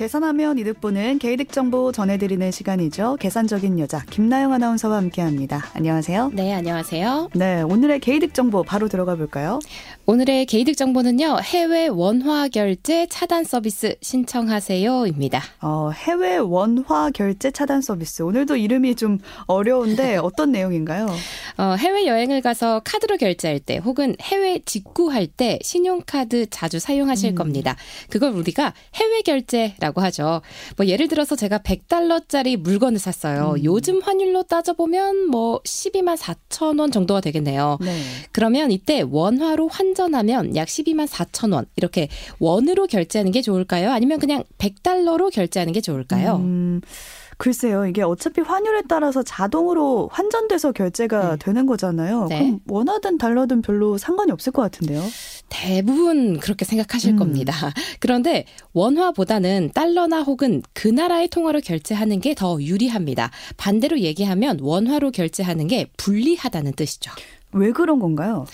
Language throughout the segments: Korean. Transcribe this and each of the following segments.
계산하면 이득 보는 개이득 정보 전해드리는 시간이죠. 계산적인 여자 김나영 아나운서와 함께합니다. 안녕하세요. 네, 안녕하세요. 네, 오늘의 개이득 정보 바로 들어가 볼까요? 오늘의 개이득 정보는요. 해외 원화 결제 차단 서비스 신청하세요입니다. 어, 해외 원화 결제 차단 서비스. 오늘도 이름이 좀 어려운데 어떤 내용인가요? 어, 해외 여행을 가서 카드로 결제할 때 혹은 해외 직구할 때 신용카드 자주 사용하실 음. 겁니다. 그걸 우리가 해외 결제라고 라고 하죠. 뭐 예를 들어서 제가 100달러짜리 물건을 샀어요. 음. 요즘 환율로 따져보면 뭐 12만 4천 원 정도가 되겠네요. 네. 그러면 이때 원화로 환전 하면 약 12만 4천 원 이렇게 원으로 결제하는 게 좋을까요? 아니면 그냥 100달러로 결제하는 게 좋을까요? 음. 글쎄요, 이게 어차피 환율에 따라서 자동으로 환전돼서 결제가 네. 되는 거잖아요. 네. 그럼 원하든 달러든 별로 상관이 없을 것 같은데요. 대부분 그렇게 생각하실 음. 겁니다. 그런데 원화보다는 달러나 혹은 그 나라의 통화로 결제하는 게 더 유리합니다. 반대로 얘기하면 원화로 결제하는 게 불리하다는 뜻이죠. 왜 그런 건가요?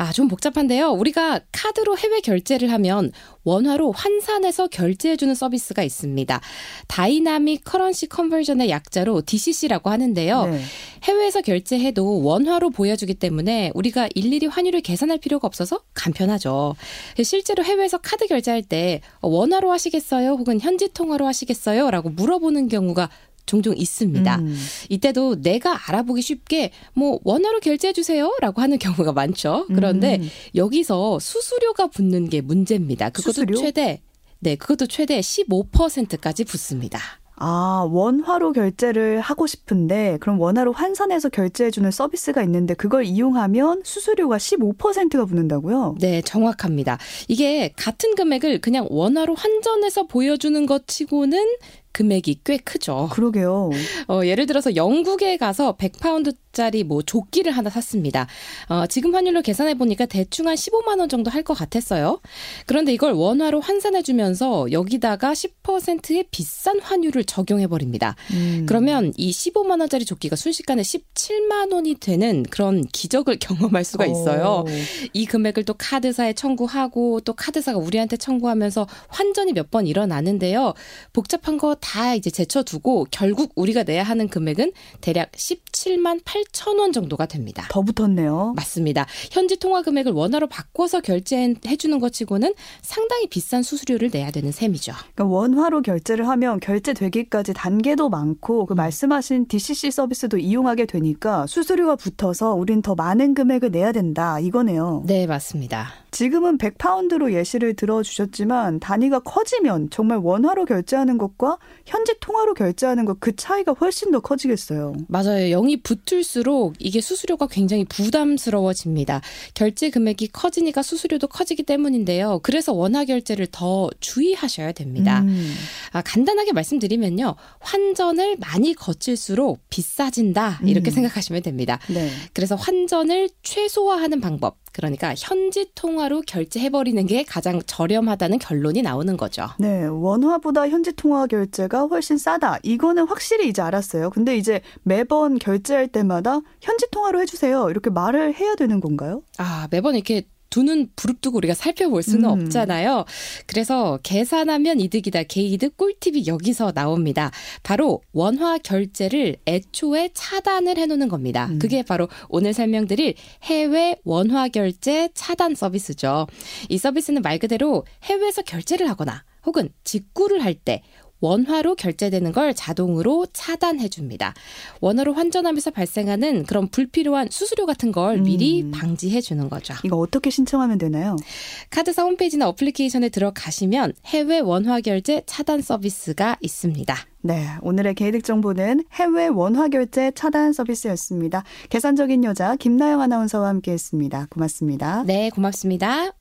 아, 좀 복잡한데요. 우리가 카드로 해외 결제를 하면 원화로 환산해서 결제해주는 서비스가 있습니다. dynamic currency conversion의 약자로 DCC라고 하는데요. 네. 해외에서 결제해도 원화로 보여주기 때문에 우리가 일일이 환율을 계산할 필요가 없어서 간편하죠. 실제로 해외에서 카드 결제할 때 원화로 하시겠어요? 혹은 현지 통화로 하시겠어요? 라고 물어보는 경우가 종종 있습니다. 음. 이때도 내가 알아보기 쉽게 뭐 원화로 결제해 주세요라고 하는 경우가 많죠. 그런데 음. 여기서 수수료가 붙는 게 문제입니다. 그것도 수수료? 최대 네, 그것도 최대 15%까지 붙습니다. 아, 원화로 결제를 하고 싶은데 그럼 원화로 환산해서 결제해 주는 서비스가 있는데 그걸 이용하면 수수료가 15%가 붙는다고요? 네, 정확합니다. 이게 같은 금액을 그냥 원화로 환전해서 보여주는 것 치고는 금액이 꽤 크죠. 그러게요. 어, 예를 들어서 영국에 가서 100파운드짜리 뭐 조끼를 하나 샀습니다. 어, 지금 환율로 계산해 보니까 대충 한 15만 원 정도 할 것 같았어요. 그런데 이걸 원화로 환산해 주면서 여기다가 10%의 비싼 환율을 적용해 버립니다. 음. 그러면 이 15만 원짜리 조끼가 순식간에 17만 원이 되는 그런 기적을 경험할 수가 있어요. 오. 이 금액을 또 카드사에 청구하고 또 카드사가 우리한테 청구하면서 환전이 몇 번 일어나는데요. 복잡한 거다 이제 제쳐두고 결국 우리가 내야 하는 금액은 대략 17만 8천 원 정도가 됩니다. 더 붙었네요. 맞습니다. 현지 통화 금액을 원화로 바꿔서 결제해 주는 것 치고는 상당히 비싼 수수료를 내야 되는 셈이죠. 그러니까 원화로 결제를 하면 결제되기까지 단계도 많고 그 말씀하신 DCC 서비스도 이용하게 되니까 수수료가 붙어서 우린 더 많은 금액을 내야 된다 이거네요. 네, 맞습니다. 지금은 100파운드로 예시를 들어주셨지만 단위가 커지면 정말 원화로 결제하는 것과 현지 통화로 결제하는 것 그 차이가 훨씬 더 커지겠어요. 맞아요. 0이 붙을수록 이게 수수료가 굉장히 부담스러워집니다. 결제 금액이 커지니까 수수료도 커지기 때문인데요. 그래서 원화 결제를 더 주의하셔야 됩니다. 음. 아, 간단하게 말씀드리면요. 환전을 많이 거칠수록 비싸진다. 이렇게 음. 생각하시면 됩니다. 네. 그래서 환전을 최소화하는 방법. 그러니까 현지 통화로 결제해버리는 게 가장 저렴하다는 결론이 나오는 거죠. 네, 원화보다 현지 통화 결제가 훨씬 싸다. 이거는 확실히 이제 알았어요. 근데 이제 매번 결제할 때마다 현지 통화로 해주세요. 이렇게 말을 해야 되는 건가요? 아, 매번 이렇게 두 눈 부릅뜨고 우리가 살펴볼 수는 음. 없잖아요. 그래서 계산하면 이득이다. 개이득 꿀팁이 여기서 나옵니다. 바로 원화 결제를 애초에 차단을 해놓는 겁니다. 음. 그게 바로 오늘 설명드릴 해외 원화 결제 차단 서비스죠. 이 서비스는 말 그대로 해외에서 결제를 하거나 혹은 직구를 할 때 원화로 결제되는 걸 자동으로 차단해 줍니다. 원화로 환전하면서 발생하는 그런 불필요한 수수료 같은 걸 음. 미리 방지해 주는 거죠. 이거 어떻게 신청하면 되나요? 카드사 홈페이지나 어플리케이션에 들어가시면 해외 원화 결제 차단 서비스가 있습니다. 네, 오늘의 개이득 정보는 해외 원화 결제 차단 서비스였습니다. 계산적인 여자 김나영 아나운서와 함께했습니다. 고맙습니다. 네, 고맙습니다.